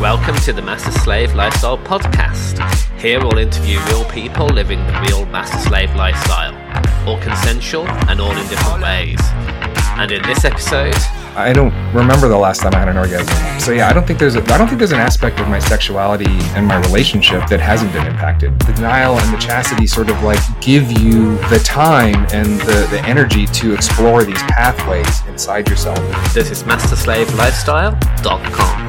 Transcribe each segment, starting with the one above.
Welcome to the Master Slave Lifestyle Podcast. Here we'll interview real people living the real Master Slave lifestyle, all consensual and all in different ways. And in this episode, I don't remember the last time I had an orgasm. So yeah, I don't think there's a, I don't think there's an aspect of my sexuality and my relationship that hasn't been impacted. The denial and the chastity sort of like give you the time and the, the energy to explore these pathways inside yourself. this is MasterSlaveLifestyle.com.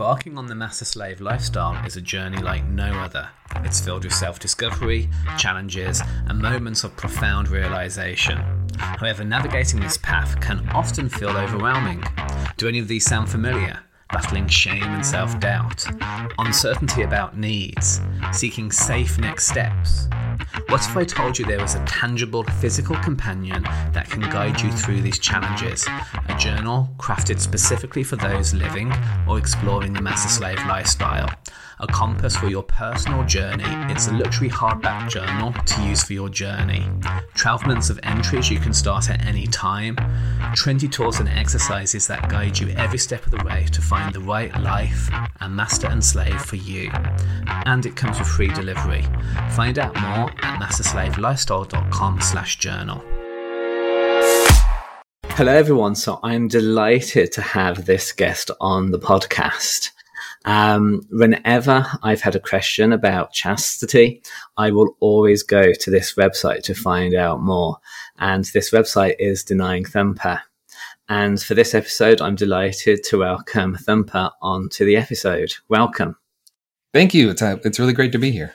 Embarking on the master slave lifestyle is a journey like no other. It's filled with self discovery, challenges, and moments of profound realization. However, navigating this path can often feel overwhelming. Do any of these sound familiar? Battling shame and self doubt, uncertainty about needs, seeking safe next steps. What if I told you there was a tangible physical companion that can guide you through these challenges? A journal crafted specifically for those living or exploring the master slave lifestyle. A compass for your personal journey. It's a luxury hardback journal to use for your journey. 12 months of entries you can start at any time. Trendy tools and exercises that guide you every step of the way to find the right life and master and slave for you. And it comes with free delivery. Find out more at masterslavelifestyle.com slash journal. Hello, everyone. So I'm delighted to have this guest on the podcast. Um, whenever I've had a question about chastity, I will always go to this website to find out more. And this website is Denying Thumper. And for this episode, I'm delighted to welcome Thumper onto the episode. Welcome. Thank you. It's, uh it's really great to be here.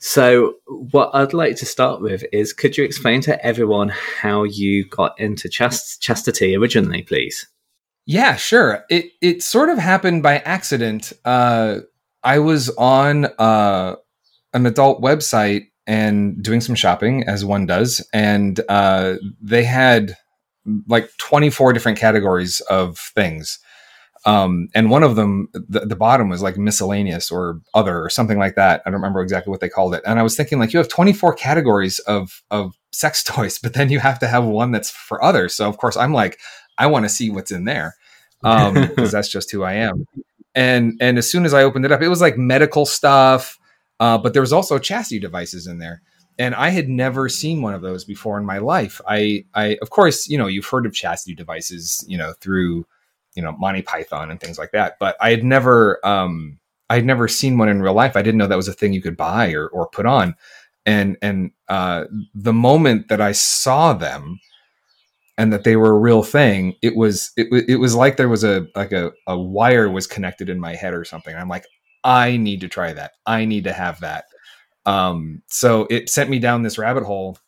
So, what I'd like to start with is could you explain to everyone how you got into chast- chastity originally, please? Yeah, sure. It it sort of happened by accident. Uh, I was on uh, an adult website and doing some shopping, as one does, and uh, they had like 24 different categories of things. Um, and one of them, the, the bottom was like miscellaneous or other or something like that. I don't remember exactly what they called it. And I was thinking, like, you have 24 categories of of sex toys, but then you have to have one that's for others. So of course, I'm like, I want to see what's in there um because that's just who I am. And and as soon as I opened it up, it was like medical stuff, uh, but there was also chastity devices in there. And I had never seen one of those before in my life. I I of course, you know, you've heard of chastity devices, you know, through you know Monty Python and things like that, but I had never um I had never seen one in real life. I didn't know that was a thing you could buy or or put on. And and uh the moment that I saw them, and that they were a real thing it was it, it was like there was a like a, a wire was connected in my head or something. I'm like i need to try that. I need to have that. Um so it sent me down this rabbit hole.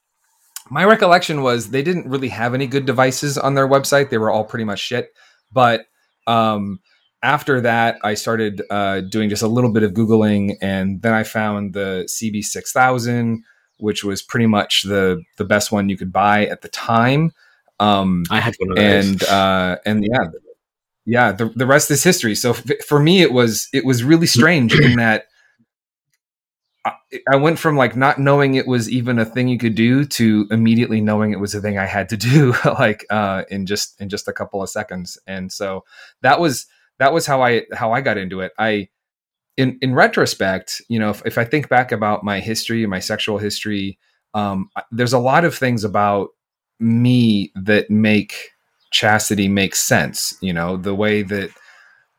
My recollection was they didn't really have any good devices on their website. They were all pretty much shit. But um after that i started uh, doing just a little bit of googling and then i found the cb6000 which was pretty much the the best one you could buy at the time um, I had one of those. and uh, and yeah, yeah. The, the rest is history. So f- for me, it was it was really strange in that I, I went from like not knowing it was even a thing you could do to immediately knowing it was a thing I had to do, like uh, in just in just a couple of seconds. And so that was that was how I how I got into it. I in in retrospect, you know, if, if I think back about my history, my sexual history, um, there's a lot of things about me that make chastity make sense. You know, the way that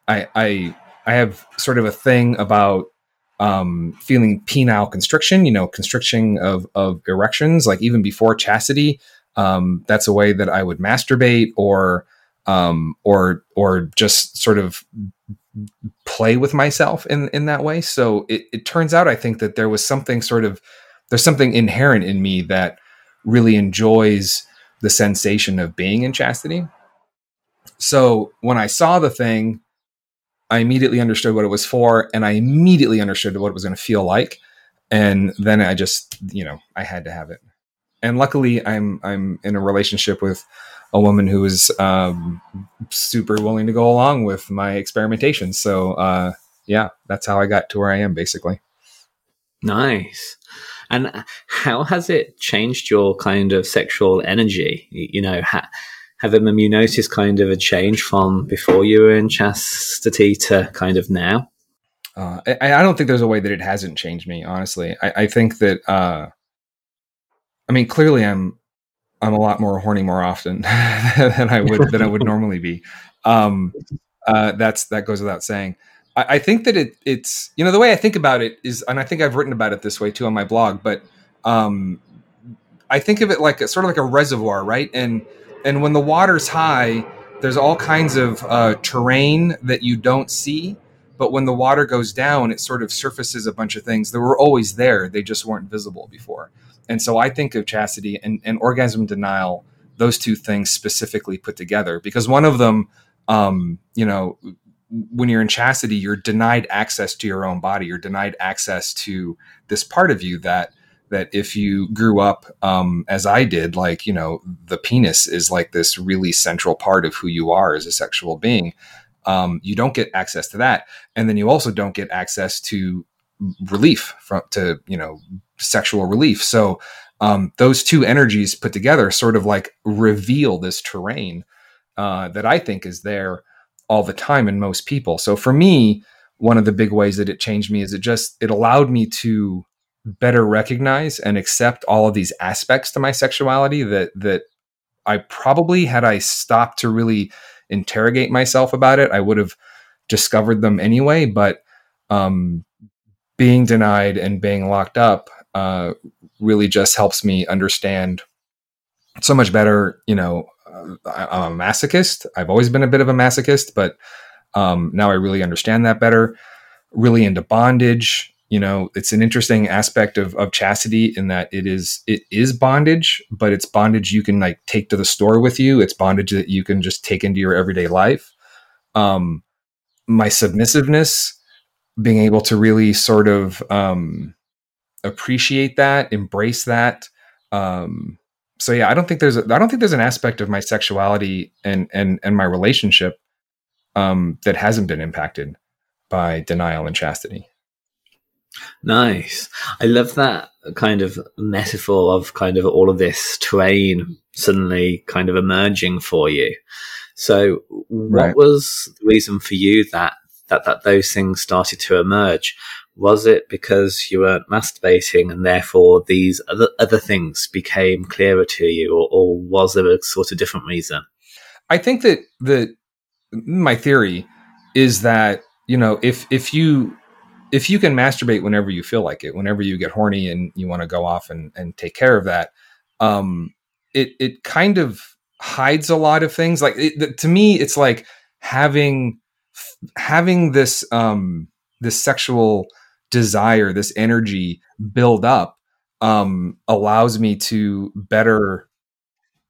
I I I have sort of a thing about um, feeling penile constriction. You know, constriction of of erections, like even before chastity. Um, that's a way that I would masturbate or um, or or just sort of play with myself in in that way. So it, it turns out I think that there was something sort of there's something inherent in me that really enjoys the sensation of being in chastity. So when I saw the thing, I immediately understood what it was for, and I immediately understood what it was going to feel like. And then I just, you know, I had to have it. And luckily, I'm I'm in a relationship with a woman who is um, super willing to go along with my experimentation. So uh, yeah, that's how I got to where I am, basically. Nice. And how has it changed your kind of sexual energy? You know, how, have, have you noticed kind of a change from before you were in chastity to kind of now? Uh, I, I, don't think there's a way that it hasn't changed me. Honestly, I, I think that. Uh, I mean, clearly, I'm I'm a lot more horny more often than I would than I would normally be. Um, uh, that's that goes without saying. I, I, think that it it's you know the way I think about it is, and I think I've written about it this way too on my blog. But um, I think of it like a, sort of like a reservoir, right? And and when the water's high, there's all kinds of uh, terrain that you don't see. But when the water goes down, it sort of surfaces a bunch of things that were always there. They just weren't visible before. And so I think of chastity and, and orgasm denial, those two things specifically put together, because one of them, um, you know, when you're in chastity, you're denied access to your own body. You're denied access to this part of you that that if you grew up um, as I did, like you know, the penis is like this really central part of who you are as a sexual being. Um, you don't get access to that, and then you also don't get access to relief from to you know sexual relief. So um, those two energies put together sort of like reveal this terrain uh, that I think is there all the time in most people. So for me, one of the big ways that it changed me is it just it allowed me to better recognize and accept all of these aspects to my sexuality that that I probably had I stopped to really interrogate myself about it, I would have discovered them anyway. But um, being denied and being locked up uh, really just helps me understand so much better. You know, I, am a masochist. I've always been a bit of a masochist, but um, now I really understand that better. Really into bondage. You know, it's an interesting aspect of, of chastity in that it is it is bondage, but it's bondage you can like take to the store with you. It's bondage that you can just take into your everyday life. Um, my submissiveness, being able to really sort of um, appreciate that, embrace that. Um, so yeah, I don't think there's a, I don't think there's an aspect of my sexuality and and and my relationship um, that hasn't been impacted by denial and chastity. Nice. I love that kind of metaphor of kind of all of this terrain suddenly kind of emerging for you. So, what right. was the reason for you that that that those things started to emerge? Was it because you weren't masturbating and therefore these other, other things became clearer to you, or, or was there a sort of different reason? I think that that my theory is that you know if if you if you can masturbate whenever you feel like it, whenever you get horny and you want to go off and, and take care of that, um, it it kind of hides a lot of things. Like it, to me, it's like having having this um, this sexual desire, this energy build up um, allows me to better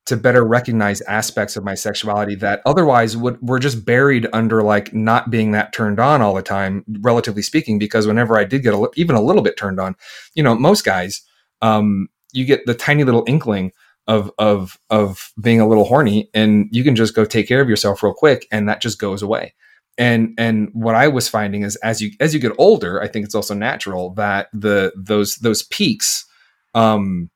to better recognize aspects of my sexuality that otherwise would were just buried under like not being that turned on all the time relatively speaking because whenever i did get a, even a little bit turned on you know most guys um, you get the tiny little inkling of of of being a little horny and you can just go take care of yourself real quick and that just goes away and and what i was finding is as you as you get older i think it's also natural that the those those peaks um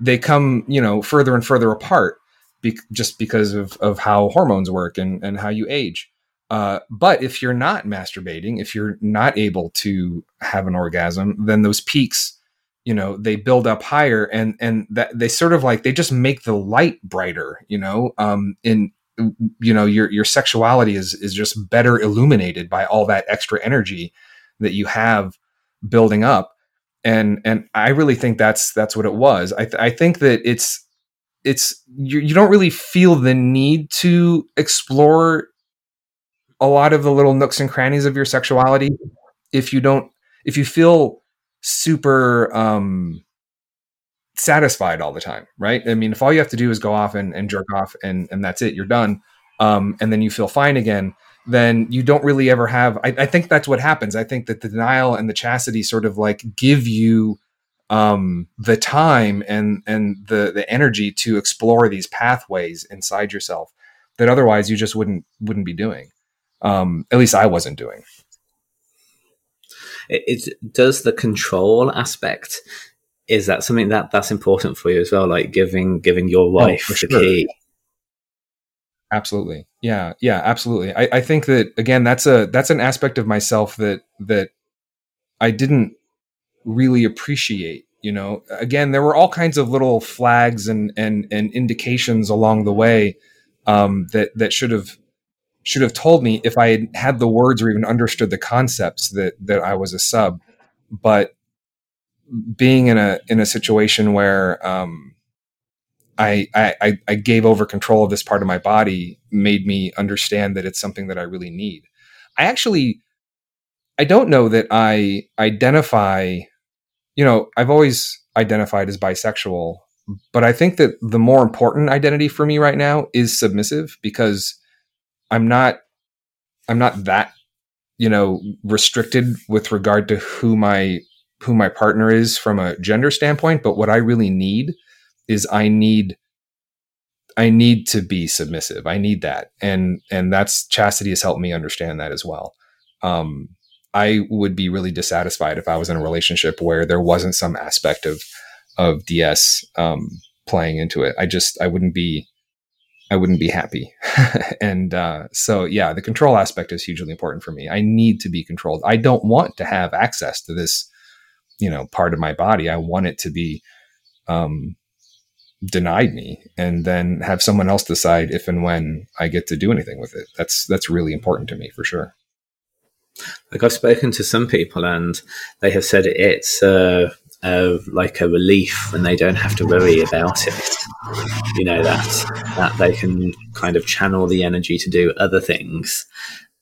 they come you know further and further apart be- just because of of how hormones work and and how you age. Uh, but if you're not masturbating if you're not able to have an orgasm then those peaks you know they build up higher and and that they sort of like they just make the light brighter you know um in you know your your sexuality is is just better illuminated by all that extra energy that you have building up. And and i really think that's that's what it was. I th- i think that it's it's you, you don't really feel the need to explore a lot of the little nooks and crannies of your sexuality if you don't if you feel super um satisfied all the time, right? I mean, if all you have to do is go off and, and jerk off and, and that's it, you're done. Um, and then you feel fine again, then you don't really ever have. I, I, think that's what happens. I think that the denial and the chastity sort of like give you um, the time and and the the energy to explore these pathways inside yourself that otherwise you just wouldn't wouldn't be doing. Um, at least I wasn't doing. It, it does the control aspect is that something that that's important for you as well like giving giving your wife oh, the sure. key? Absolutely. Yeah yeah absolutely. I, I think that again that's a that's an aspect of myself that that i didn't really appreciate you know? Again there were all kinds of little flags and and and indications along the way um that that should have should have told me if i had had the words or even understood the concepts that that i was a sub. But being in a in a situation where um I, I I gave over control of this part of my body made me understand that it's something that I really need. I actually I don't know that I identify you know, I've always identified as bisexual, but I think that the more important identity for me right now is submissive because I'm not I'm not that you know restricted with regard to who my who my partner is from a gender standpoint, but what I really need is I need I need to be submissive. I need that. And and that's chastity has helped me understand that as well. Um I would be really dissatisfied if I was in a relationship where there wasn't some aspect of of DS um, playing into it. I just I wouldn't be I wouldn't be happy. and uh, so yeah, the control aspect is hugely important for me. I need to be controlled. I don't want to have access to this, you know, part of my body. I want it to be um, denied me, and then have someone else decide if and when I get to do anything with it. That's that's really important to me for sure. Like I've spoken to some people, and they have said it's uh, like a relief when they don't have to worry about it. You know that that they can kind of channel the energy to do other things,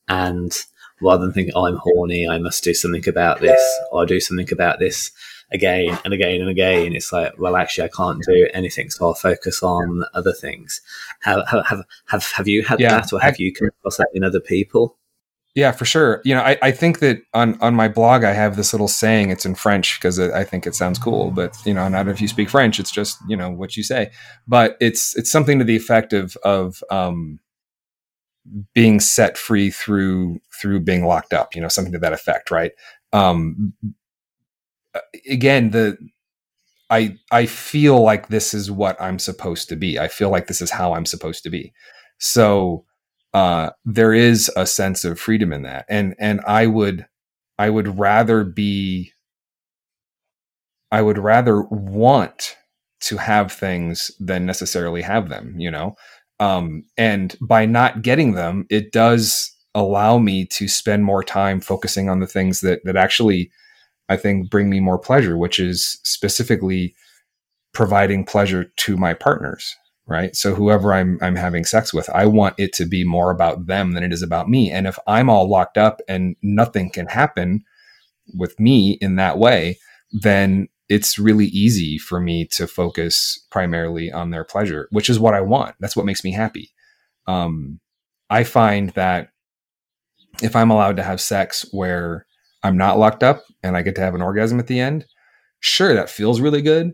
and rather than think, "Oh, I'm horny, I must do something about this," or "Do something about this." again and again and again it's like well actually i can't do anything so i'll focus on other things have have have, have you had yeah, that or have I, you come across that in other people yeah, for sure. You know, I, I think that on, on my blog, I have this little saying. It's in French because I think it sounds cool. But you know, not if you speak French, it's just you know what you say. But it's it's something to the effect of of um, being set free through through being locked up. You know, something to that effect, right? Um, again, the I I feel like this is what I'm supposed to be. I feel like this is how I'm supposed to be. So uh, there is a sense of freedom in that, and and I would I would rather be I would rather want to have things than necessarily have them, you know. Um, and by not getting them, it does allow me to spend more time focusing on the things that that actually I think bring me more pleasure, which is specifically providing pleasure to my partners right? So whoever i'm i'm having sex with i want it to be more about them than it is about me. And if i'm all locked up and nothing can happen with me in that way then it's really easy for me to focus primarily on their pleasure which is what i want. That's what makes me happy. Um, i find that if i'm allowed to have sex where i'm not locked up and i get to have an orgasm at the end sure that feels really good.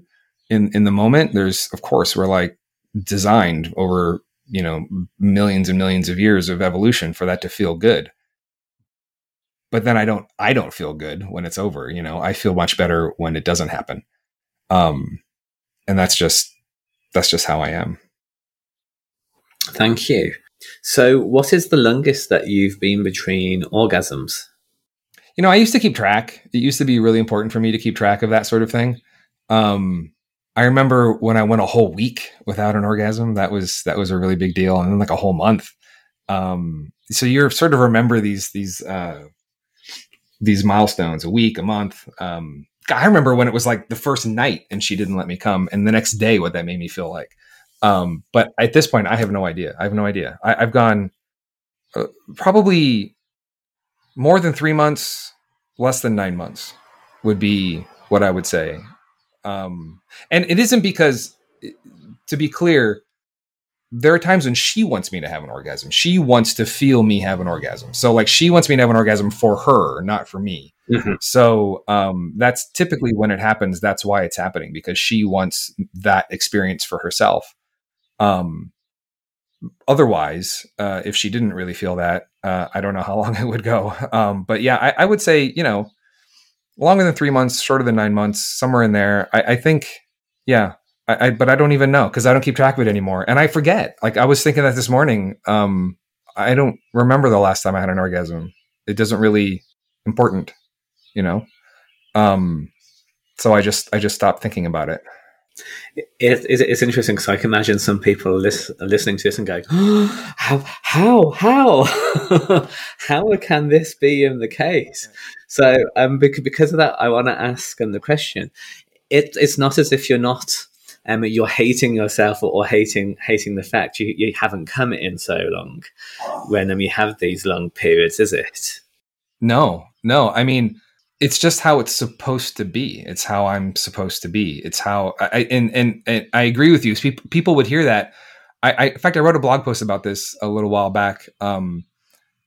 In in the moment there's of course we're like designed over you know millions and millions of years of evolution for that to feel good but then i don't i don't feel good when it's over you know? I feel much better when it doesn't happen. Um and that's just that's just how i am. Thank you. So what is the longest that you've been between orgasms? You know i used to keep track. It used to be really important for me to keep track of that sort of thing. Um I remember when I went a whole week without an orgasm. That was that was a really big deal, and then like a whole month. Um, so you're sort of remember these these uh, these milestones: a week, a month. Um, I remember when it was like the first night and she didn't let me come, and the next day what that made me feel like. Um, but at this point, I have no idea. I have no idea. I, have gone uh, probably more than three months, less than nine months would be what I would say. Um, and it isn't because, to be clear, there are times when she wants me to have an orgasm. She wants to feel me have an orgasm. So like she wants me to have an orgasm for her, not for me. Mm-hmm. So um, that's typically when it happens. That's why it's happening because she wants that experience for herself. Um, otherwise, uh, if she didn't really feel that, uh, I don't know how long it would go. Um, but yeah, I, I, would say you know longer than three months, shorter than nine months, somewhere in there. I, I think, yeah, I, I but I don't even know because I don't keep track of it anymore, and I forget. Like I was thinking that this morning. Um, I don't remember the last time I had an orgasm. It doesn't really important, you know. Um, so I just I just stopped thinking about it. It, it, it's interesting because I can imagine some people listen, listening to this and going, oh, "How, how, how, how can this be in the case?" So, um, because, of that, I want to ask them the question. It, it's not as if you're not um, you're hating yourself or, or, hating hating the fact you, you haven't come in so long when um, you have these long periods, is it? No, no. I mean, it's just how it's supposed to be. It's how I'm supposed to be. It's how I and and, and I agree with you. People would hear that. I, I, in fact I wrote a blog post about this a little while back. Um,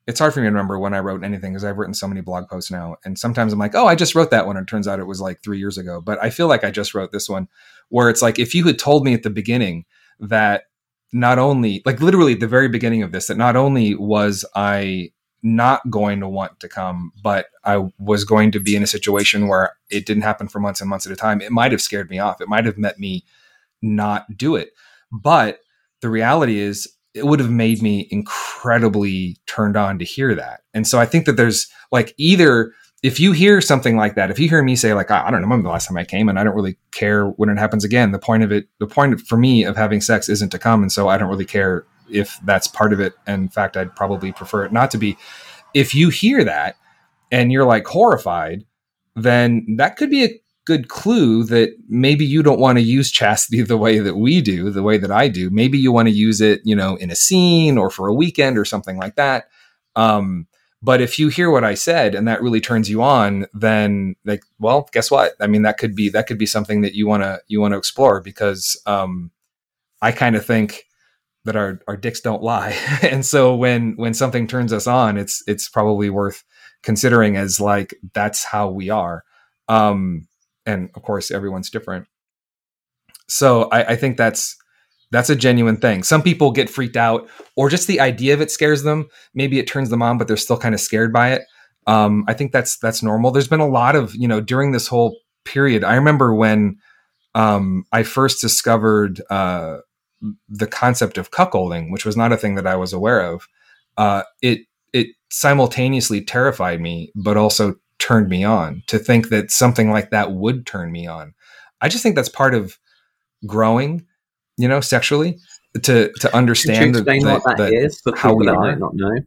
it's hard for me to remember when I wrote anything because I've written so many blog posts now, and sometimes I'm like, oh, I just wrote that one, and it turns out it was like three years ago. But I feel like I just wrote this one, where it's like if you had told me at the beginning that not only like literally at the very beginning of this that not only was I not going to want to come, but I was going to be in a situation where it didn't happen for months and months at a time, it might have scared me off. It might have met me not do it. But the reality is, it would have made me incredibly turned on to hear that. And so I think that there's like either if you hear something like that, if you hear me say like I, don't remember the last time I came and I don't really care when it happens again, the point of it, the point for me of having sex isn't to come, and so I don't really care if that's part of it. And in fact, I'd probably prefer it not to be. If you hear that and you're like horrified, then that could be a good clue that maybe you don't want to use chastity the way that we do, the way that I do. Maybe you want to use it, you know, in a scene or for a weekend or something like that. Um, but if you hear what I said and that really turns you on, then like, well, guess what? I mean, that could be that could be something that you want to you want to explore because um, I kind of think that our our dicks don't lie, and so when when something turns us on, it's it's probably worth considering as like that's how we are. Um, and of course, everyone's different. So I, I think that's that's a genuine thing. Some people get freaked out, or just the idea of it scares them. Maybe it turns them on, but they're still kind of scared by it. Um, I think that's that's normal. There's been a lot of you know during this whole period. I remember when um, I first discovered uh, the concept of cuckolding, which was not a thing that I was aware of, uh, it it simultaneously terrified me, but also turned me on. To think that something like that would turn me on, I just think that's part of growing, you know, sexually. To to understand what that the, is how we are. not know.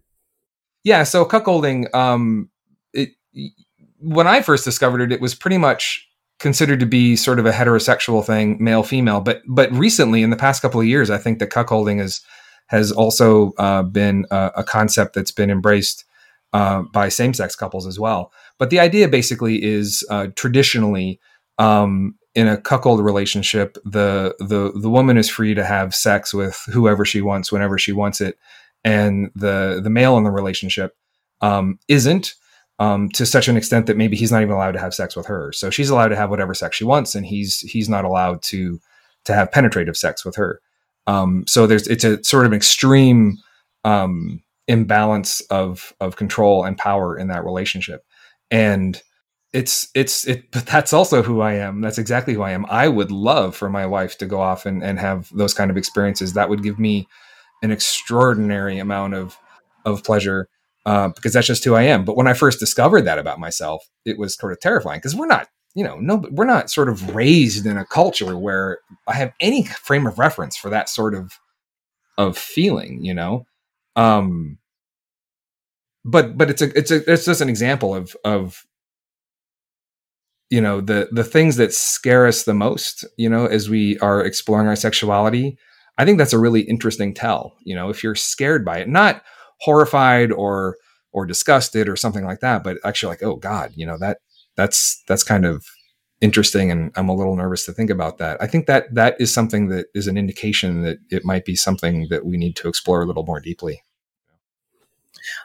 Yeah, so cuckolding, um, it when I first discovered it, it was pretty much considered to be sort of a heterosexual thing, male female. But but recently, in the past couple of years, I think that cuckolding is has also uh, been a, a, concept that's been embraced uh, by same sex couples as well. But the idea basically is uh, traditionally um, in a cuckold relationship, the the the woman is free to have sex with whoever she wants whenever she wants it, and the the male in the relationship um, isn't um, to such an extent that maybe he's not even allowed to have sex with her. So she's allowed to have whatever sex she wants, and he's he's not allowed to to have penetrative sex with her. Um, so there's it's a sort of extreme um, imbalance of of control and power in that relationship, and it's it's it. But that's also who I am. That's exactly who I am. I would love for my wife to go off and and have those kind of experiences. That would give me an extraordinary amount of of pleasure uh, because that's just who I am. But when I first discovered that about myself, it was sort of terrifying because we're not, you know, no, we're not sort of raised in a culture where I have any frame of reference for that sort of of feeling, you know. Um, but but it's a it's a it's just an example of of you know the the things that scare us the most, you know, as we are exploring our sexuality. I think that's a really interesting tell. You know, if you're scared by it, not horrified or or disgusted or something like that, but actually like, oh God, you know, that that's that's kind of interesting and I'm a little nervous to think about that. I think that that is something that is an indication that it might be something that we need to explore a little more deeply.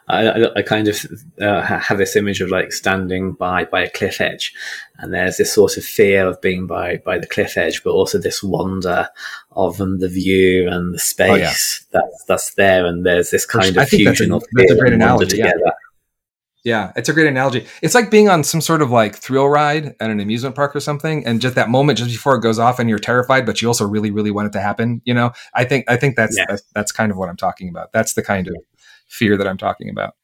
I, I kind of uh, have this image of like standing by by a cliff edge, and there's this sort of fear of being by by the cliff edge, but also this wonder of um, the view and the space oh, yeah. that's that's there, and there's this kind Which of fusion of that's a great analogy, together. Yeah. Yeah, it's a great analogy. It's like being on some sort of like thrill ride at an amusement park or something, and just that moment just before it goes off, and you're terrified, but you also really, really want it to happen. You know, I think I think that's that's, that's kind of what I'm talking about. That's the kind of fear that I'm talking about.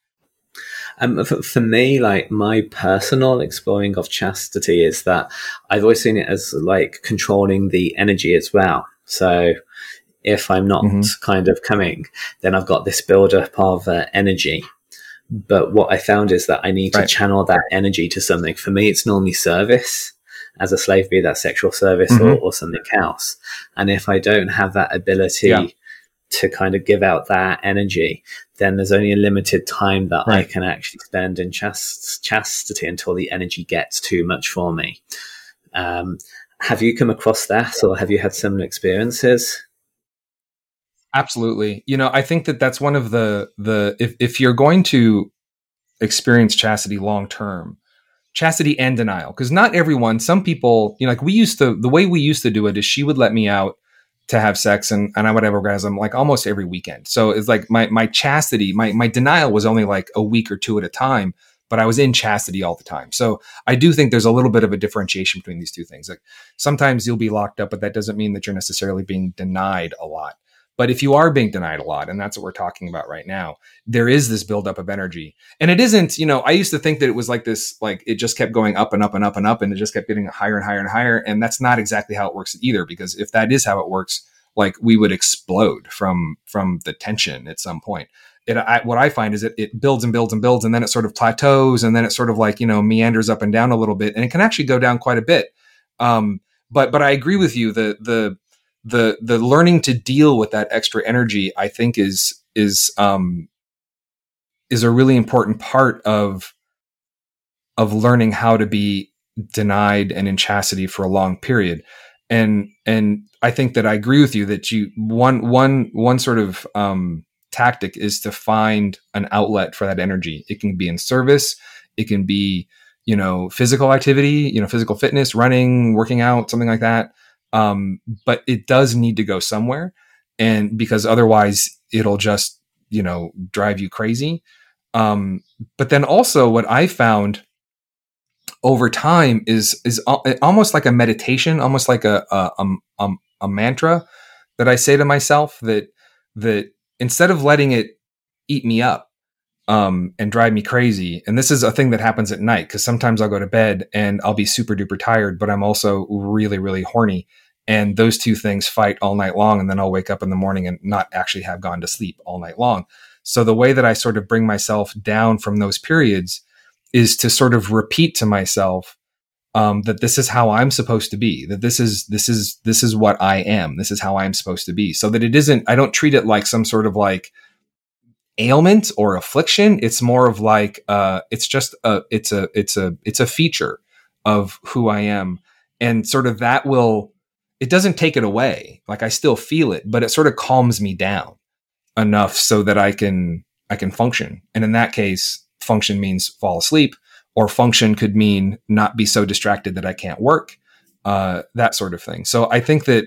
Um, for, for, me, like my personal exploring of chastity is that I've always seen it as like controlling the energy as well. So if I'm not mm-hmm. kind of coming, then I've got this buildup of uh, energy but what I found is that I need right. to channel that energy to something. For me, it's normally service as a slave, be that sexual service mm-hmm. or, or, something else. And if I don't have that ability yeah. to kind of give out that energy, then there's only a limited time that right. I can actually spend in chast- chastity until the energy gets too much for me. Um, have you come across that or have you had similar experiences? Absolutely. You know, I think that that's one of the the if if you're going to experience chastity long term, chastity and denial, because not everyone, some people, you know, like we used to the way we used to do it is she would let me out to have sex and, and I would have orgasm like almost every weekend. So it's like my my chastity, my my denial was only like a week or two at a time, but I was in chastity all the time. So I do think there's a little bit of a differentiation between these two things. Like sometimes you'll be locked up, but that doesn't mean that you're necessarily being denied a lot. But if you are being denied a lot, and that's what we're talking about right now, there is this buildup of energy. And it isn't, you know, I used to think that it was like this, like it just kept going up and up and up and up, and it just kept getting higher and higher and higher. And that's not exactly how it works either, because if that is how it works, like we would explode from from the tension at some point. It, I, what I find is that it builds and builds and builds, and then it sort of plateaus, and then it sort of like you know meanders up and down a little bit, and it can actually go down quite a bit. Um, but but I agree with you. The the the the learning to deal with that extra energy i think is is um is a really important part of of learning how to be denied and in chastity for a long period. And and i think that i agree with you that you one one one sort of um tactic is to find an outlet for that energy. It can be in service. It can be you know physical activity you know physical fitness running working out something like that um, but it does need to go somewhere, and because otherwise it'll just you know drive you crazy. Um, but then also what I found over time is is almost like a meditation, almost like a a, a, a mantra that I say to myself that that instead of letting it eat me up um, and drive me crazy. And this is a thing that happens at night because sometimes I'll go to bed and I'll be super duper tired, but I'm also really, really horny and those two things fight all night long and then i'll wake up in the morning and not actually have gone to sleep all night long. So the way that i sort of bring myself down from those periods is to sort of repeat to myself um, that this is how i'm supposed to be that this is this is this is what i am this is how i'm supposed to be. So that it isn't i don't treat it like some sort of like ailment or affliction. It's more of like uh it's just a it's a it's a it's a feature of who i am. And sort of that will it doesn't take it away. Like I still feel it, but it sort of calms me down enough so that I can I can function. And in that case, function means fall asleep, or function could mean not be so distracted that I can't work. Uh, that sort of thing. So I think that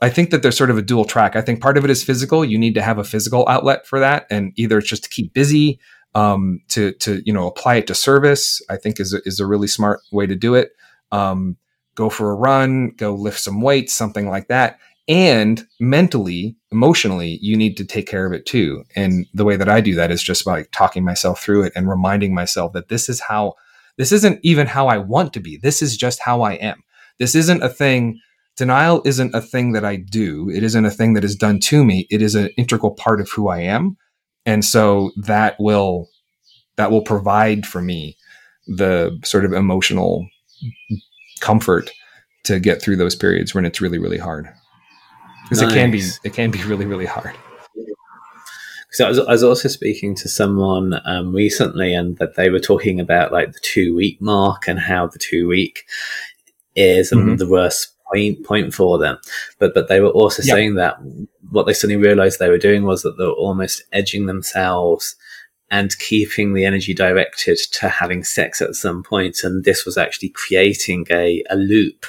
I think that there's sort of a dual track. I think part of it is physical. You need to have a physical outlet for that, and either it's just to keep busy, um, to to you know apply it to service. I think is a, is a really smart way to do it. Um, go for a run, go lift some weights, something like that. And mentally, emotionally, you need to take care of it too. And the way that I do that is just by talking myself through it and reminding myself that this is how, this isn't even how I want to be. This is just how I am. This isn't a thing. Denial isn't a thing that I do. It isn't a thing that is done to me. It is an integral part of who I am. And so that will, that will provide for me the sort of emotional comfort to get through those periods when it's really really hard because nice. it can be it can be really really hard so I was, I was also speaking to someone um, recently and that they were talking about like the two week mark and how the two week is mm-hmm. the worst point point for them but but they were also yep. saying that what they suddenly realized they were doing was that they were almost edging themselves and keeping the energy directed to having sex at some point. And this was actually creating a, a loop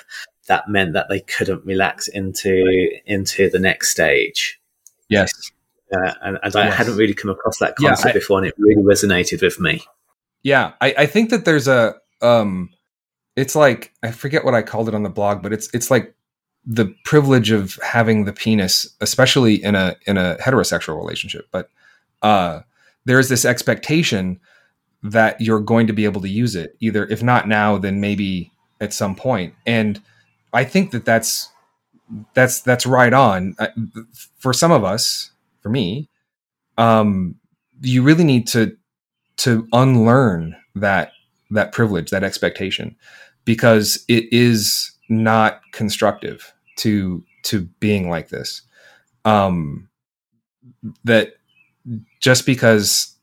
that meant that they couldn't relax into into the next stage. Yes. Uh, and, and yes. I hadn't really come across that concept yeah, I, before, and it really resonated with me. Yeah, I, I think that there's a um, it's like I forget what I called it on the blog, but it's it's like the privilege of having the penis, especially in a in a heterosexual relationship. But uh, there's this expectation that you're going to be able to use it, either if not now, then maybe at some point. And I think that that's that's that's right on for some of us. For me, um, you really need to to unlearn that that privilege, that expectation, because it is not constructive to to being like this. Um, that just because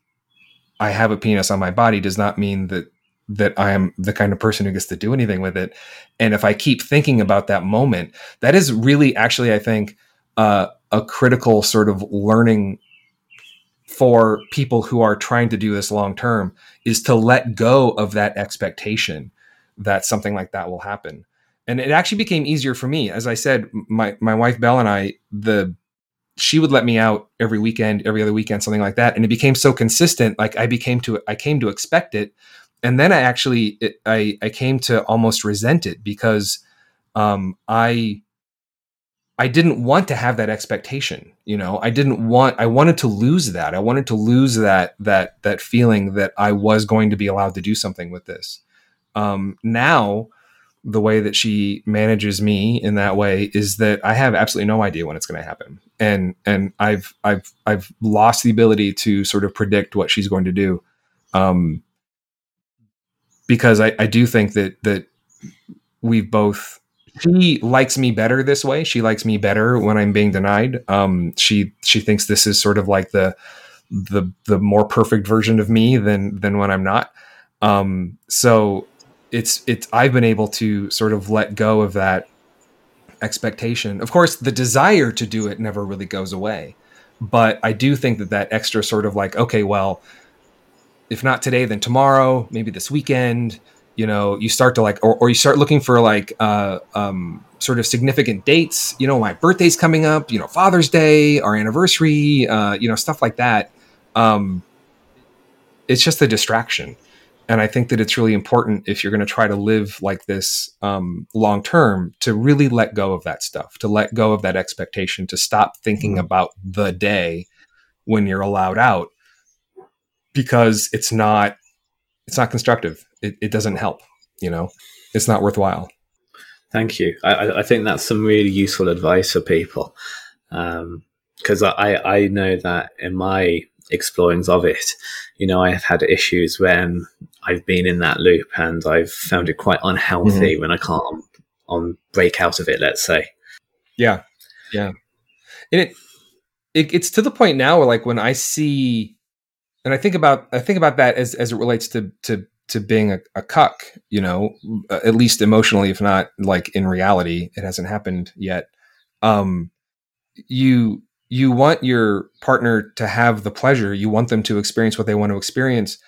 I have a penis on my body does not mean that that I am the kind of person who gets to do anything with it. And if I keep thinking about that moment, that is really actually, I think, uh, a critical sort of learning for people who are trying to do this long term is to let go of that expectation that something like that will happen. And it actually became easier for me. As I said, my, my wife Belle and I, the she would let me out every weekend, every other weekend, something like that. And it became so consistent, like I became to I came to expect it and then I actually it, I I came to almost resent it because um, I I didn't want to have that expectation. You know, I didn't want I wanted to lose that. I wanted to lose that that that feeling that I was going to be allowed to do something with this. Um, now, the way that she manages me in that way is that I have absolutely no idea when it's going to happen, and and I've I've I've lost the ability to sort of predict what she's going to do. Um, because I, I do think that that we've both she likes me better this way. She likes me better when I'm being denied. Um, she she thinks this is sort of like the the the more perfect version of me than than when I'm not. Um, so it's it's I've been able to sort of let go of that expectation. Of course, the desire to do it never really goes away, but I do think that that extra sort of like okay, well, if not today, then tomorrow, maybe this weekend. You know, you start to like, or, or you start looking for like, uh, um, sort of significant dates. You know, my birthday's coming up. You know, Father's Day, our anniversary. Uh, you know, stuff like that. Um, it's just a distraction, and I think that it's really important if you're going to try to live like this um, long term to really let go of that stuff, to let go of that expectation, to stop thinking mm-hmm. about the day when you're allowed out because it's not it's not constructive. It, it doesn't help. You know, it's not worthwhile. Thank you. I, I think that's some really useful advice for people because um, I I know that in my explorings of it, you know, I have had issues when I've been in that loop and I've found it quite unhealthy mm-hmm. when I can't on break out of it. Let's say. Yeah, yeah, and it, it it's to the point now where like when I see and I think about I think about that as as it relates to to to being a, a cuck, you know, at least emotionally, if not like in reality, it hasn't happened yet. Um, you you want your partner to have the pleasure, you want them to experience what they want to experience,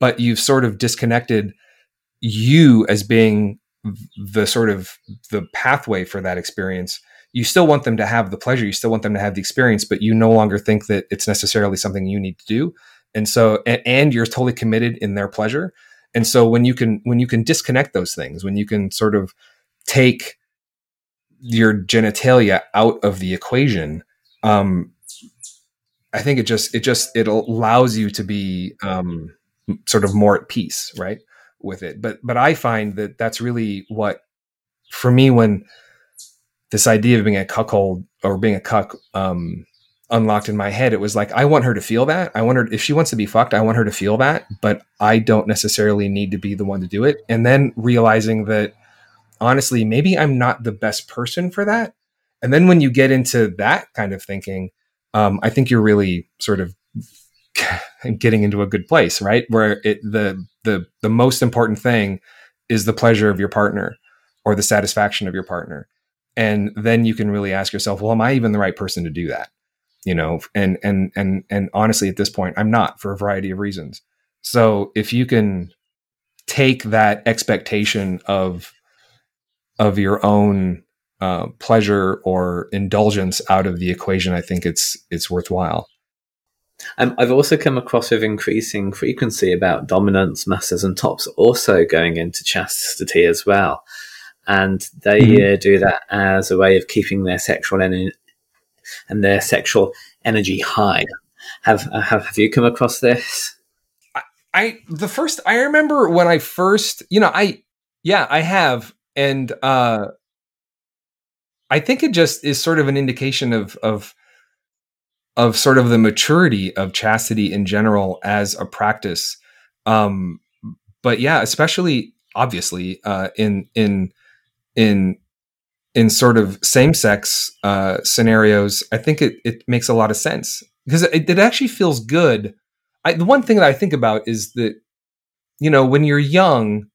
but you've sort of disconnected you as being the sort of the pathway for that experience. You still want them to have the pleasure you still want them to have the experience but you no longer think that it's necessarily something you need to do. And so and, and, you're totally committed in their pleasure. And so when you can when you can disconnect those things when you can sort of take your genitalia out of the equation um i think it just it just it allows you to be um sort of more at peace right with it but but i find that that's really what for me when this idea of being a cuckold or being a cuck um, unlocked in my head. It was like I want her to feel that. I want her if she wants to be fucked, I want her to feel that, but I don't necessarily need to be the one to do it. And then realizing that honestly, maybe I'm not the best person for that. And then when you get into that kind of thinking, um, I think you're really sort of getting into a good place, right? Where it the the the most important thing is the pleasure of your partner or the satisfaction of your partner. And then you can really ask yourself well am i even the right person to do that? You know and and and and honestly at this point i'm not for a variety of reasons. So if you can take that expectation of of your own uh, pleasure or indulgence out of the equation i think it's it's worthwhile Um, I've also come across with increasing frequency about dominance, masters, and tops also going into chastity as well. And they mm-hmm. uh, do that as a way of keeping their sexual energy and their sexual energy high. Have, uh, have have you come across this? I, I the first I remember when I first, you know, I yeah, I have, and uh, I think it just is sort of an indication of of of sort of the maturity of chastity in general as a practice. Um, but yeah, especially obviously uh, in in in in sort of same sex uh, scenarios, I think it it makes a lot of sense because it, it actually feels good. I, the one thing that I think about is that you know when you're young,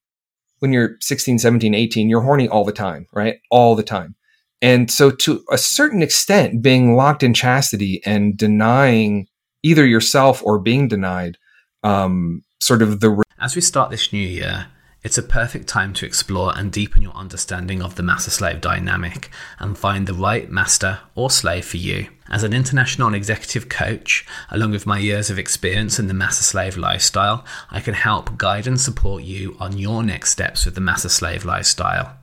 when you're 16, 17, 18, you're horny all the time, right? All the time. And so, to a certain extent, being locked in chastity and denying either yourself or being denied, um, sort of the. As we start this new year, it's a perfect time to explore and deepen your understanding of the master slave dynamic and find the right master or slave for you. As an international executive coach, along with my years of experience in the master slave lifestyle, I can help guide and support you on your next steps with the master slave lifestyle.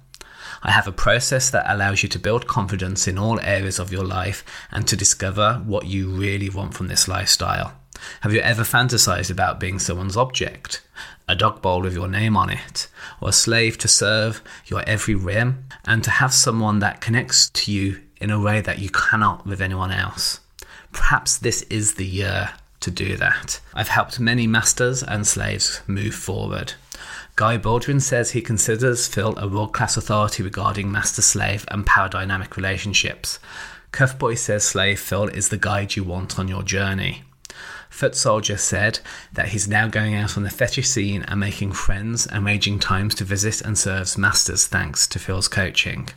I have a process that allows you to build confidence in all areas of your life and to discover what you really want from this lifestyle. Have you ever fantasized about being someone's object? A dog bowl with your name on it, or a slave to serve your every whim, and to have someone that connects to you in a way that you cannot with anyone else? Perhaps this is the year to do that. I've helped many masters and slaves move forward. Guy Baldwin says he considers Phil a world class authority regarding master slave and power dynamic relationships. Cuffboy says Slave Phil is the guide you want on your journey. Foot Soldier said that he's now going out on the fetish scene and making friends and arranging times to visit and serves masters thanks to Phil's coaching.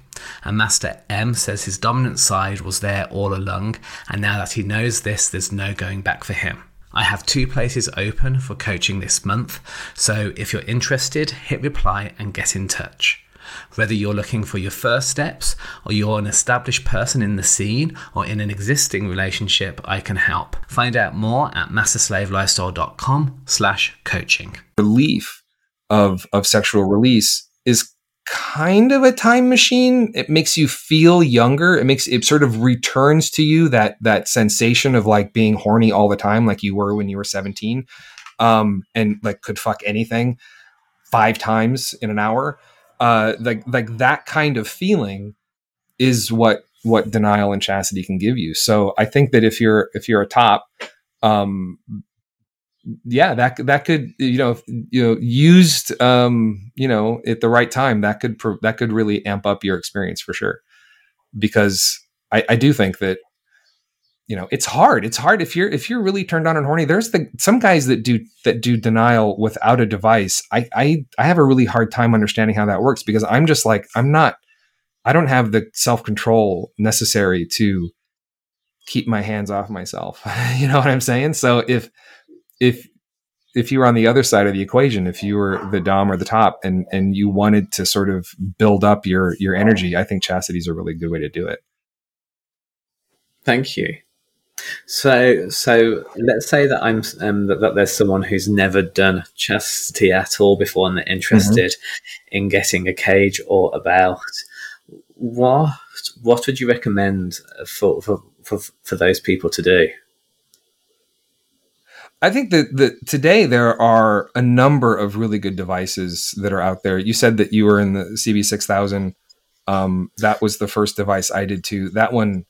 And Master M says his dominant side was there all along, and now that he knows this, there's no going back for him. I have two places open for coaching this month, so if you're interested, hit reply and get in touch. Whether you're looking for your first steps or you're an established person in the scene or in an existing relationship, I can help. Find out more at masterslavelifestyle.com slash coaching. Relief of, of sexual release is kind of a time machine. It makes you feel younger. It makes it sort of returns to you that that sensation of like being horny all the time, like you were when you were 17, um, and like could fuck anything five times in an hour. Uh, like like that kind of feeling is what what denial and chastity can give you. So I think that if you're if you're a top, um, yeah, that that could you know you know used um, you know at the right time that could that could really amp up your experience for sure. Because I, I do think that you know it's hard. It's hard if you're if you're really turned on and horny. There's the some guys that do that do denial without a device. I I I have a really hard time understanding how that works because I'm just like I'm not. I don't have the self control necessary to keep my hands off myself. you know what I'm saying? So if if if you were on the other side of the equation, if you were the dom or the top, and and you wanted to sort of build up your your energy, I think chastity is a really good way to do it. Thank you. So, so let's say that I'm um, that, that, there's someone who's never done chastity at all before, and they're interested mm-hmm. in getting a cage or a belt. What what would you recommend for for for, for those people to do? I think that, that today there are a number of really good devices that are out there. You said that you were in the CB6000. Um, that was the first device I did too. That one,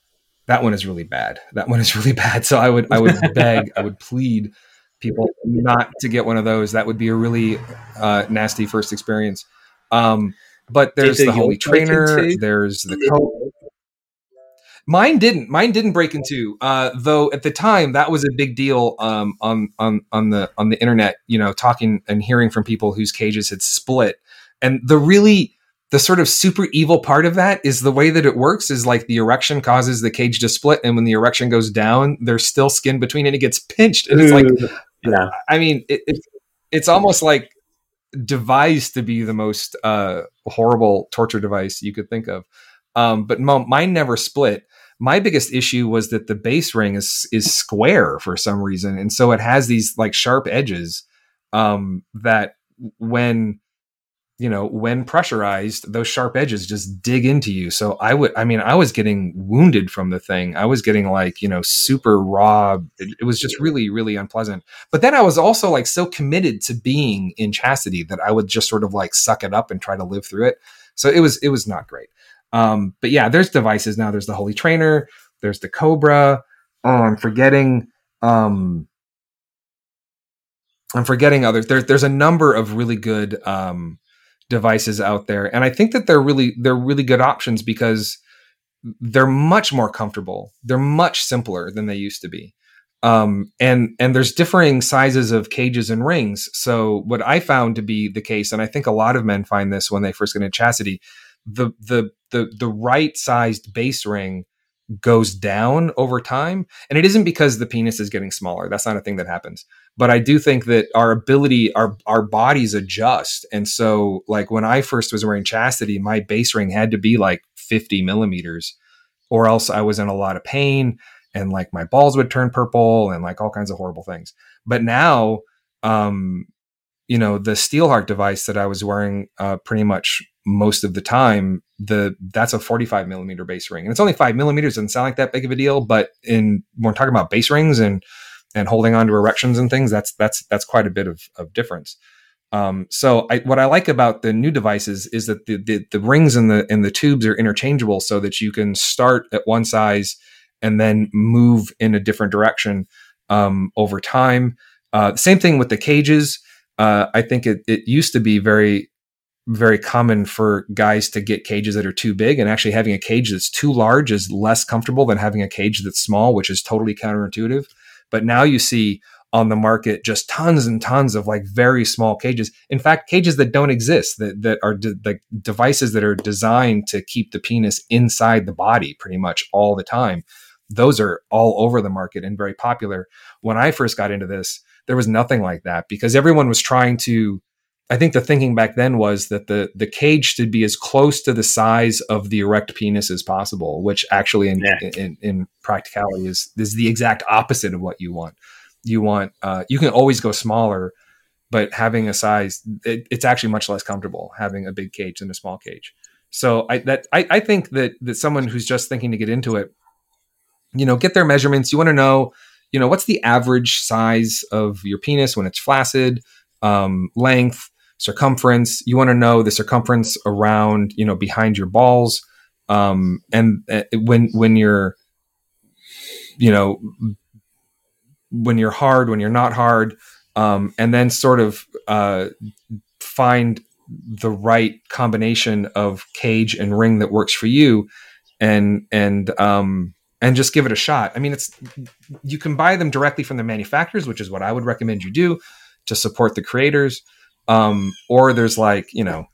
that one is really bad. That one is really bad. So I would, I would beg, I would plead people not to get one of those. That would be a really uh, nasty first experience. Um, but there's the Holy Trainer. There's the Mine didn't. Mine didn't break into. Uh, though at the time that was a big deal um, on on on the on the internet. You know, talking and hearing from people whose cages had split. And the really the sort of super evil part of that is the way that it works is like the erection causes the cage to split, and when the erection goes down, there's still skin between and It gets pinched, and it's like, yeah. I mean, it, it, it's almost like devised to be the most uh, horrible torture device you could think of. Um, but mine never split. My biggest issue was that the base ring is is square for some reason, and so it has these like sharp edges um, that when you know when pressurized those sharp edges just dig into you. So i would i mean i was getting wounded from the thing. I was getting like you know super raw. It, it, was just really really unpleasant. But then i was also like so committed to being in chastity that i would just sort of like suck it up and try to live through it. So it was it was not great um but yeah there's devices now. There's the holy trainer. There's the cobra. Oh i'm forgetting um i'm forgetting others there's there's a number of really good um devices out there. And i think that they're really they're really good options because they're much more comfortable. They're much simpler than they used to be. Um, and and there's differing sizes of cages and rings. So what i found to be the case and i think a lot of men find this when they first get into chastity the the the the right sized base ring goes down over time and it isn't because the penis is getting smaller that's not a thing that happens but I do think that our ability, our our bodies adjust. And so, like when I first was wearing chastity, my base ring had to be like 50 millimeters, or else I was in a lot of pain and like my balls would turn purple and like all kinds of horrible things. But now, um, you know, the Steelheart device that I was wearing uh, pretty much most of the time, the that's a 45 millimeter base ring, and it's only five millimeters. Doesn't sound like that big of a deal, but in when we're talking about base rings and and holding on to erections and things, that's that's that's quite a bit of, of difference. Um, so I, what I like about the new devices is that the, the, the rings and the and the tubes are interchangeable, so that you can start at one size and then move in a different direction um, over time. Uh, same thing with the cages. Uh, I think it, it used to be very very common for guys to get cages that are too big, and actually having a cage that's too large is less comfortable than having a cage that's small, which is totally counterintuitive. But now you see on the market just tons and tons of like very small cages. In fact, cages that don't exist that that are de- the devices that are designed to keep the penis inside the body pretty much all the time. Those are all over the market and very popular. When I first got into this, there was nothing like that because everyone was trying to I think the thinking back then was that the the cage should be as close to the size of the erect penis as possible, which actually in yeah. in, in, practicality is is the exact opposite of what you want. You want uh, you can always go smaller, but having a size it, it's actually much less comfortable having a big cage than a small cage. So I that I, I think that that someone who's just thinking to get into it, you know, get their measurements. You want to know, you know, what's the average size of your penis when it's flaccid, um, length circumference. You want to know the circumference around, you know, behind your balls. Um, and uh, when when you're, you know, when you're hard, when you're not hard, um, and then sort of uh, find the right combination of cage and ring that works for you, and and um, and just give it a shot. I mean, it's you can buy them directly from the manufacturers, which is what I would recommend you do to support the creators. Um, or there's like, you know,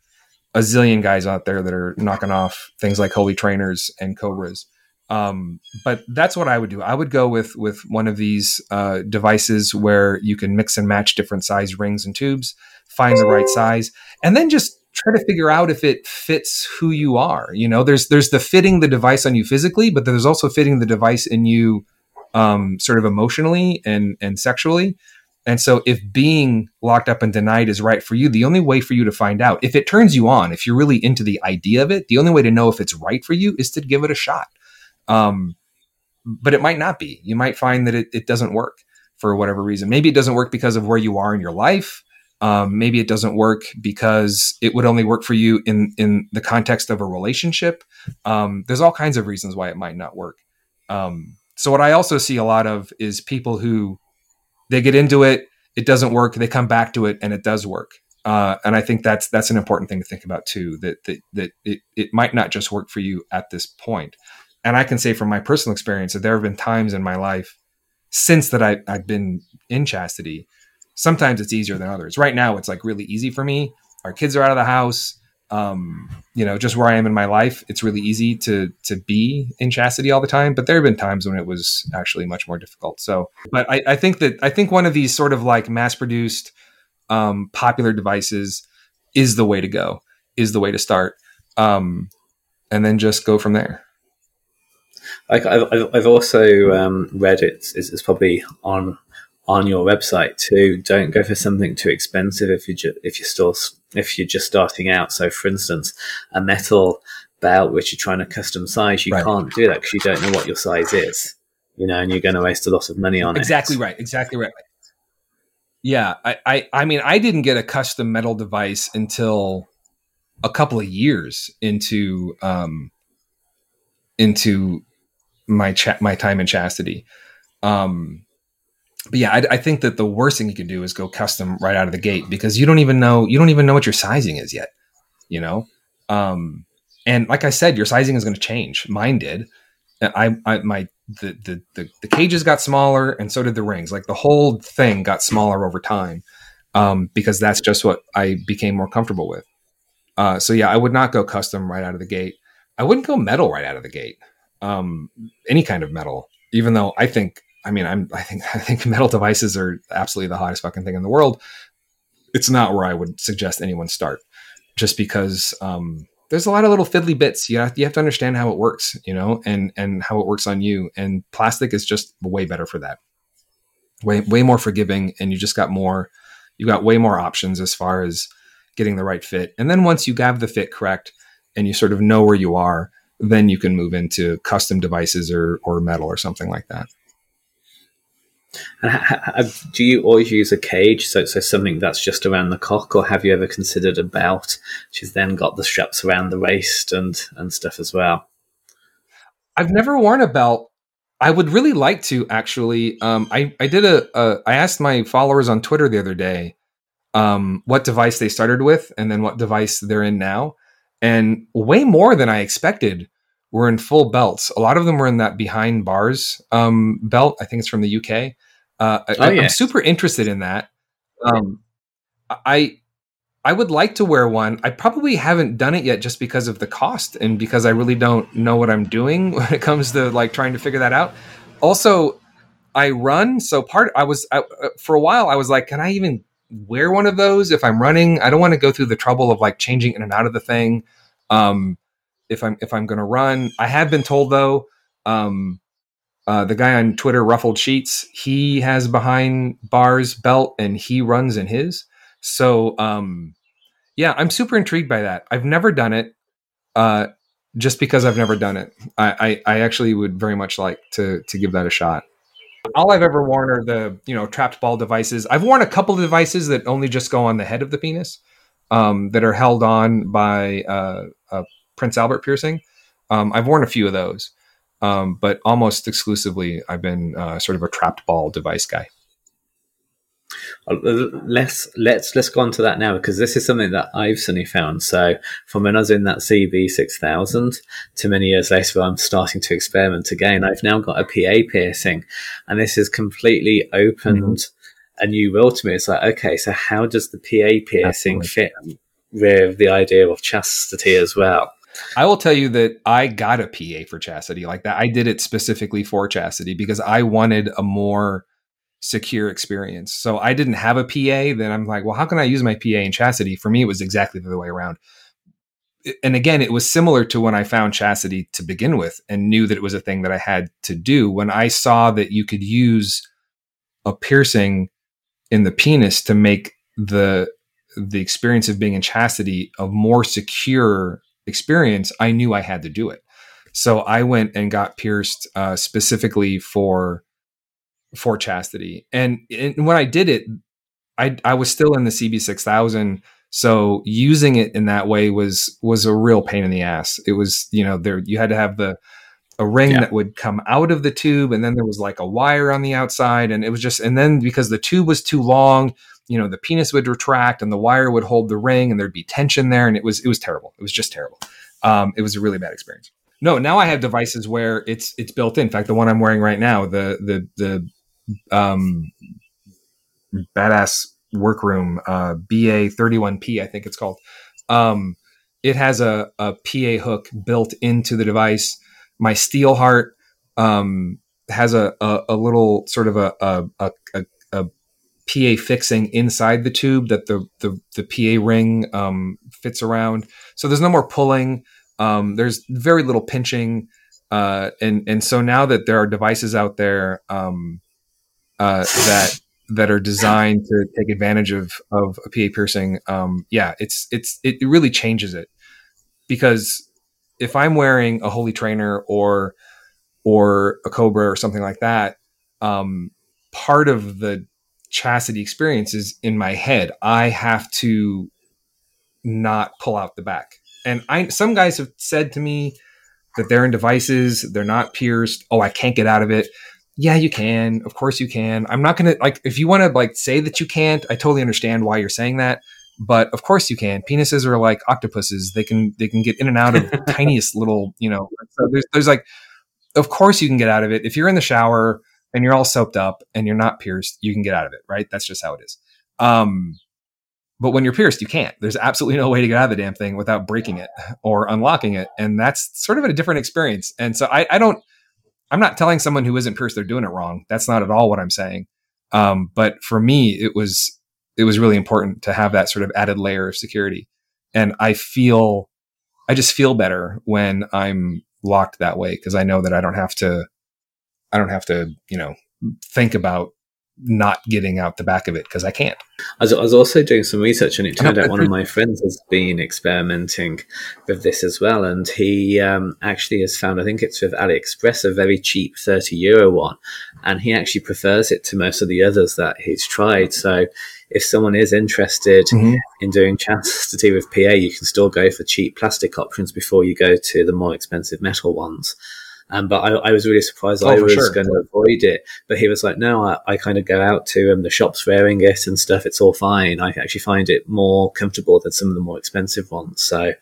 a zillion guys out there that are knocking off things like holy trainers and cobras. Um, but that's what I would do. I would go with with one of these uh, devices where you can mix and match different size rings and tubes, find the right size, and then just try to figure out if it fits who you are. You know, there's there's the fitting the device on you physically, but there's also fitting the device in you um, sort of emotionally and and sexually. And so, if being locked up and denied is right for you, the only way for you to find out if it turns you on, if you're really into the idea of it, the only way to know if it's right for you is to give it a shot. Um, but it might not be. You might find that it, it, doesn't work for whatever reason. Maybe it doesn't work because of where you are in your life. Um, maybe it doesn't work because it would only work for you in in the context of a relationship. Um, there's all kinds of reasons why it might not work. Um, so what I also see a lot of is people who they get into it, it doesn't work. They come back to it, and it does work. Uh, and I think that's that's an important thing to think about too. That that that it, it might not just work for you at this point. And I can say from my personal experience that there have been times in my life since that I, I've been in chastity. Sometimes it's easier than others. Right now, it's like really easy for me. Our kids are out of the house um, you know, just where I am in my life, it's really easy to to be in chastity all the time. But there have been times when it was actually much more difficult. So, but I, I think that I think one of these sort of like mass produced, um, popular devices is the way to go, is the way to start, um, and then just go from there. Like I've, I've also um, read it. It's, it's probably on on your website too. Don't go for something too expensive if you ju- if you're still if you're just starting out. So, for instance, a metal belt which you're trying to custom size, you right. can't do that because you don't know what your size is. You know, and you're going to waste a lot of money on exactly it. Exactly right. Exactly right. Yeah, I, I, I mean, I didn't get a custom metal device until a couple of years into um, into my cha- my time in chastity. Um, but yeah, I, I, think that the worst thing you can do is go custom right out of the gate because you don't even know you don't even know what your sizing is yet. You know, um, and like I said, your sizing is going to change. Mine did. I, I my the, the, the the cages got smaller and so did the rings. Like the whole thing got smaller over time um, because that's just what I became more comfortable with. Uh, so yeah, I would not go custom right out of the gate. I wouldn't go metal right out of the gate. Um, any kind of metal, even though I think, I mean, I'm, I think, I think metal devices are absolutely the hottest fucking thing in the world. It's not where I would suggest anyone start, just because um, there's a lot of little fiddly bits. You have, you have to understand how it works, you know, and and how it works on you. And plastic is just way better for that. Way way more forgiving, and you just got more. You got way more options as far as getting the right fit. And then once you have the fit correct, and you sort of know where you are, then you can move into custom devices or or metal or something like that. And do you always use a cage, so so something that's just around the cock, or have you ever considered a belt, which has then got the straps around the waist and and stuff as well? I've never worn a belt. I would really like to actually. Um, I I did a, a I asked my followers on Twitter the other day um, what device they started with, and then what device they're in now, and way more than I expected were in full belts. A lot of them were in that behind bars um, belt. I think it's from the UK. Uh, oh, I, am super interested in that. Um, I I would like to wear one. I probably haven't done it yet just because of the cost and because I really don't know what I'm doing when it comes to like trying to figure that out. Also, I run, so part I was I, uh, for a while I was like, can I even wear one of those if I'm running? I don't want to go through the trouble of like changing in and out of the thing. Um, if I'm if I'm going to run, I have been told though um, uh, the guy on Twitter, Ruffled Sheets, he has behind bars belt and he runs in his. So, um, yeah, I'm super intrigued by that. I've never done it, uh, just because I've never done it. I, I, I actually would very much like to to give that a shot. All I've ever worn are the you know trapped ball devices. I've worn a couple of devices that only just go on the head of the penis, um, that are held on by uh, a Prince Albert piercing. Um, I've worn a few of those. Um, but almost exclusively, I've been uh, sort of a trapped ball device guy. Uh, let's let's let's go on to that now because this is something that I've suddenly found. So from when I was in that CB six thousand to many years later, I'm starting to experiment again. I've now got a PA piercing, and this has completely opened mm-hmm. a new world to me. It's like, okay, so how does the PA piercing Absolutely. fit with the idea of chastity as well? I will tell you that I got a PA for chastity like that. I did it specifically for chastity because I wanted a more secure experience. So I didn't have a PA. Then I'm like, well, how can I use my PA in chastity? For me, it was exactly the other way around. And again, it was similar to when I found chastity to begin with and knew that it was a thing that I had to do. When I saw that you could use a piercing in the penis to make the the experience of being in chastity a more secure experience, I knew I had to do it. So I went and got pierced uh, specifically for for chastity. And, and when I did it, I I was still in the CB six thousand. So using it in that way was was a real pain in the ass. It was you know there you had to have the a ring yeah. that would come out of the tube and then there was like a wire on the outside and it was just and then because the tube was too long you know the penis would retract and the wire would hold the ring and there'd be tension there. And it was it was terrible. It was just terrible. Um, it was a really bad experience. No now i have devices where it's it's built in. In fact the one i'm wearing right now the the the um badass workroom uh ba 31p i think it's called. Um it has a, a pa hook built into the device. My Steelheart um has a, a, a little sort of a, a, a, PA fixing inside the tube that the the, the PA ring um, fits around. So there's no more pulling. Um, there's very little pinching. uh, and and so now that there are devices out there um, uh, that that are designed to take advantage of of a PA piercing, um, yeah, it's it's it really changes it because if I'm wearing a holy trainer or or a cobra or something like that, um, part of the chastity experience is in my head. I have to not pull out the back. And I some guys have said to me that they're in devices, they're not pierced. Oh, I can't get out of it. Yeah, you can. Of course you can. I'm not gonna like if you want to like say that you can't, I totally understand why you're saying that. But of course you can. Penises are like octopuses. They can they can get in and out of tiniest little, you know. So there's there's like of course you can get out of it. If you're in the shower and you're all soaped up and you're not pierced, you can get out of it, right? That's just how it is. Um, but when you're pierced, you can't. There's absolutely no way to get out of the damn thing without breaking it or unlocking it. And that's sort of a different experience. And so I, I don't, I'm not telling someone who isn't pierced they're doing it wrong. That's not at all what I'm saying. Um, but for me, it was, it was really important to have that sort of added layer of security. And I feel, I just feel better when I'm locked that way because I know that I don't have to, I don't have to, you know, think about not getting out the back of it because I can't. I was, I was, also doing some research, and it turned out one of my friends has been experimenting with this as well, and he um, actually has found, I think it's with AliExpress, a very cheap thirty euro one, and he actually prefers it to most of the others that he's tried. So, if someone is interested mm-hmm. in doing chastity with PA, you can still go for cheap plastic options before you go to the more expensive metal ones. Um, but I, I, was really surprised. Oh, I was sure. going to avoid it, but he was like, "No, I, I kind of go out to um, the shops wearing it and stuff. It's all fine. I actually find it more comfortable than some of the more expensive ones." So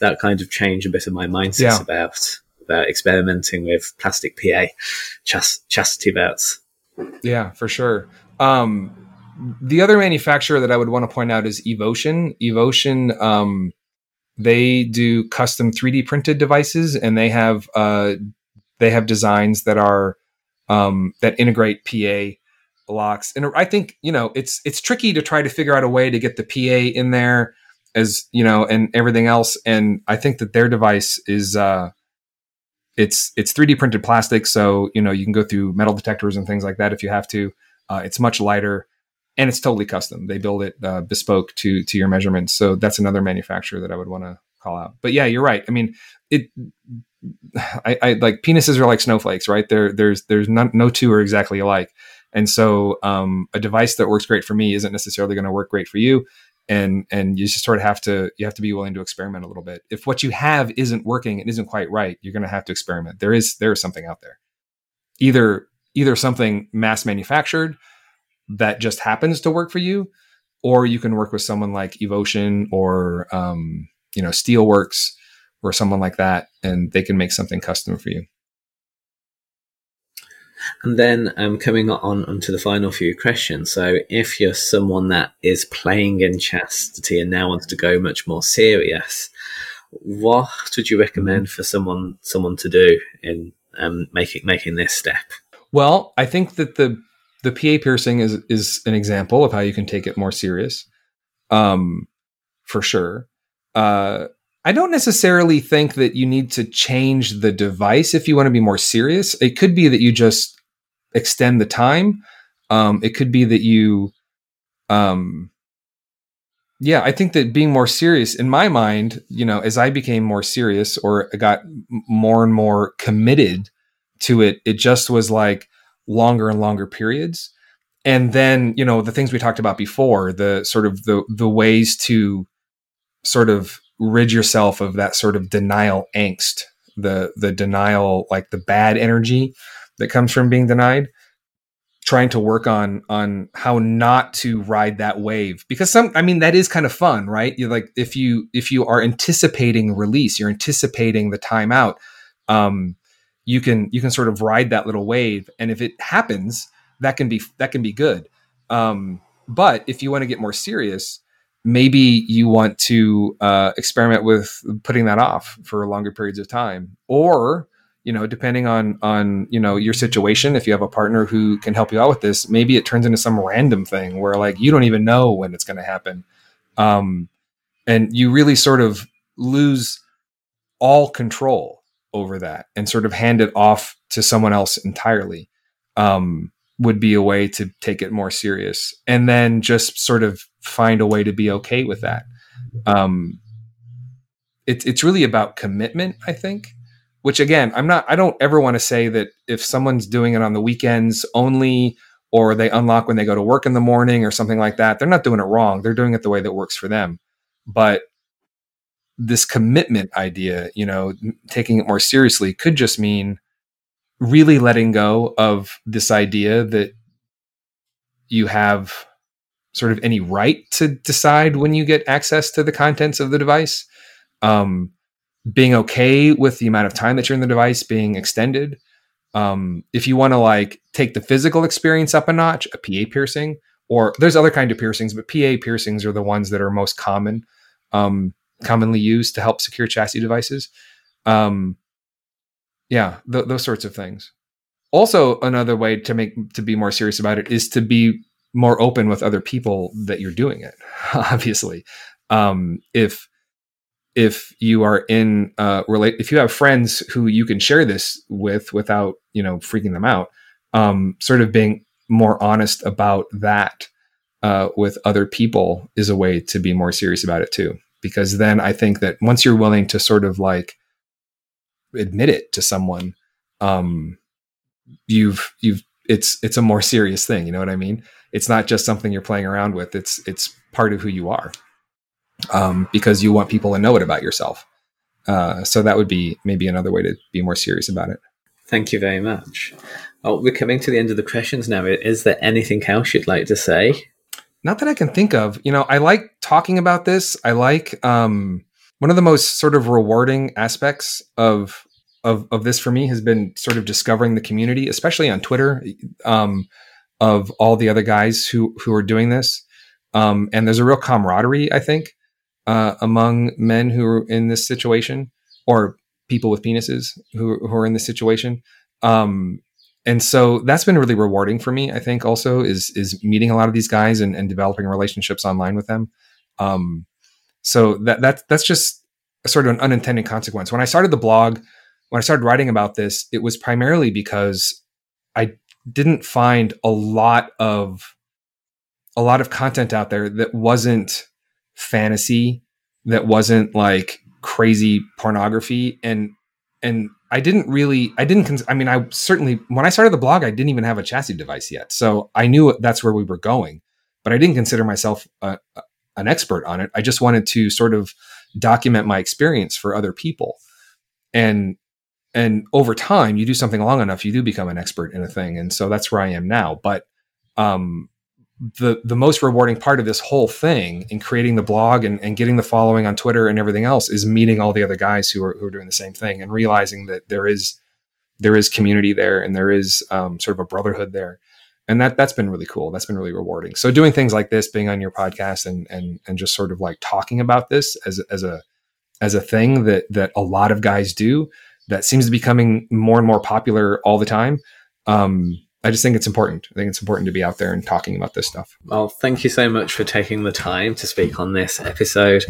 that kind of changed a bit of my mindset yeah. about about experimenting with plastic PA chast- chastity belts. Yeah, for sure. Um, the other manufacturer that I would want to point out is Evotion. Evotion, um, they do custom 3D printed devices, and they have uh, they have designs that are um, that integrate PA locks. And I think you know it's it's tricky to try to figure out a way to get the PA in there as you know and everything else. And I think that their device is uh, it's it's 3D printed plastic, so you know you can go through metal detectors and things like that if you have to. Uh, it's much lighter and it's totally custom. They build it uh, bespoke to to your measurements. So that's another manufacturer that I would want to call out. But yeah, you're right. I mean, it I, I, like penises are like snowflakes, right? There, there's, there's no, no two are exactly alike. And so, um, a device that works great for me isn't necessarily going to work great for you. And, and you just sort of have to, you have to be willing to experiment a little bit. If what you have isn't working, it isn't quite right, you're going to have to experiment. There is, there is something out there. Either, either something mass manufactured that just happens to work for you, or you can work with someone like Evotion or, um, you know, Steelworks or someone like that, and they can make something custom for you. And then um, coming on onto the final few questions. So, if you're someone that is playing in chastity and now wants to go much more serious, what would you recommend for someone someone to do in um, making making this step? Well, I think that the the PA piercing is is an example of how you can take it more serious, um, for sure. Uh, I don't necessarily think that you need to change the device if you want to be more serious. It could be that you just extend the time. Um, it could be that you, um, yeah, I think that being more serious in my mind, you know, as I became more serious or got more and more committed to it, it just was like longer and longer periods. And then, you know, the things we talked about before, the sort of the the ways to sort of rid yourself of that sort of denial angst, the the denial, like the bad energy that comes from being denied. Trying to work on on how not to ride that wave because some I mean that is kind of fun, right? You like if you if you are anticipating release, you're anticipating the timeout. Um, you can you can sort of ride that little wave, and if it happens, that can be that can be good. Um, but if you want to get more serious, maybe you want to uh, experiment with putting that off for longer periods of time. Or you know depending on on you know your situation if you have a partner who can help you out with this maybe it turns into some random thing where like you don't even know when it's going to happen. Um and you really sort of lose all control over that and sort of hand it off to someone else entirely um, would be a way to take it more serious. And then just sort of find a way to be okay with that. Um, it, it's really about commitment i think which again i'm not i don't ever want to say that if someone's doing it on the weekends only or they unlock when they go to work in the morning or something like that they're not doing it wrong. They're doing it the way that works for them. But this commitment idea you know taking it more seriously could just mean really letting go of this idea that you have sort of any right to decide when you get access to the contents of the device. Um, being okay with the amount of time that you're in the device being extended. Um, if you want to like take the physical experience up a notch a pa piercing or there's other kind of piercings but pa piercings are the ones that are most common um, commonly used to help secure chastity devices. Um, yeah th- those sorts of things. Also another way to make to be more serious about it is to be more open with other people that you're doing it obviously. Um, if if you are in uh relate if you have friends who you can share this with without you know freaking them out um sort of being more honest about that uh with other people is a way to be more serious about it too. Because then i think that once you're willing to sort of like admit it to someone um you've you've it's it's a more serious thing you know what i mean it's not just something you're playing around with it's it's part of who you are um, because you want people to know it about yourself. Uh, so that would be maybe another way to be more serious about it. Thank you very much. Oh, we're coming to the end of the questions now. Is there anything else you'd like to say? Not that I can think of. You know, I like talking about this. I like um, one of the most sort of rewarding aspects of of of this for me has been sort of discovering the community, especially on Twitter, um, of all the other guys who who are doing this. Um, and there's a real camaraderie, I think, uh, among men who are in this situation or people with penises who, who are in this situation. Um, and so that's been really rewarding for me. I think also is is meeting a lot of these guys and, and developing relationships online with them. Um, so that that that's just sort of an unintended consequence. When I started the blog, when I started writing about this, it was primarily because I didn't find a lot of a lot of content out there that wasn't fantasy that wasn't like crazy pornography. And and I didn't really I didn't cons- I mean I certainly when I started the blog I didn't even have a chastity device yet. So I knew that's where we were going but I didn't consider myself a, a, an expert on it. I just wanted to sort of document my experience for other people. And and over time you do something long enough you do become an expert in a thing and so that's where I am now. But um the the most rewarding part of this whole thing in creating the blog and, and getting the following on Twitter and everything else is meeting all the other guys who are who are doing the same thing and realizing that there is there is community there and there is um, sort of a brotherhood there. And that that's been really cool. That's been really rewarding. So doing things like this being on your podcast and and and just sort of like talking about this as as a as a thing that that a lot of guys do that seems to be becoming more and more popular all the time um, I just think it's important. I think it's important to be out there and talking about this stuff. Well, thank you so much for taking the time to speak on this episode.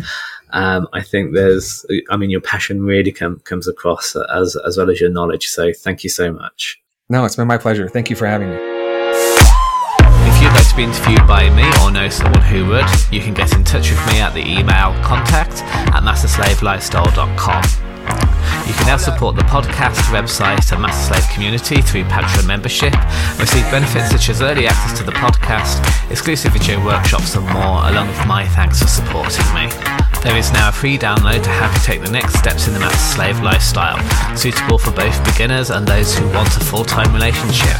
Um, I think there's, I mean, your passion really com- comes across as as well as your knowledge. So thank you so much. No, it's been my pleasure. Thank you for having me. If you'd like to be interviewed by me or know someone who would, you can get in touch with me at the email contact at masterslavelifestyle.com. You can now support the podcast, website, and Master Slave community through Patreon membership, receive benefits such as early access to the podcast, exclusive video workshops, and more, along with my thanks for supporting me. There is now a free download to help you take the next steps in the master-slave lifestyle, suitable for both beginners and those who want a full time relationship.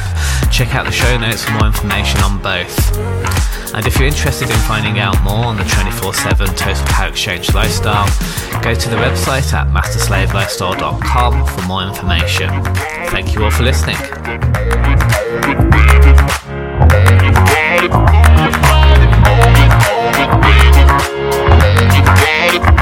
Check out the show notes for more information on both. And if you're interested in finding out more on the 24 7 Total Power Exchange lifestyle, go to the website at masterslavelifestyle.com for more information. Thank you all for listening. Bye.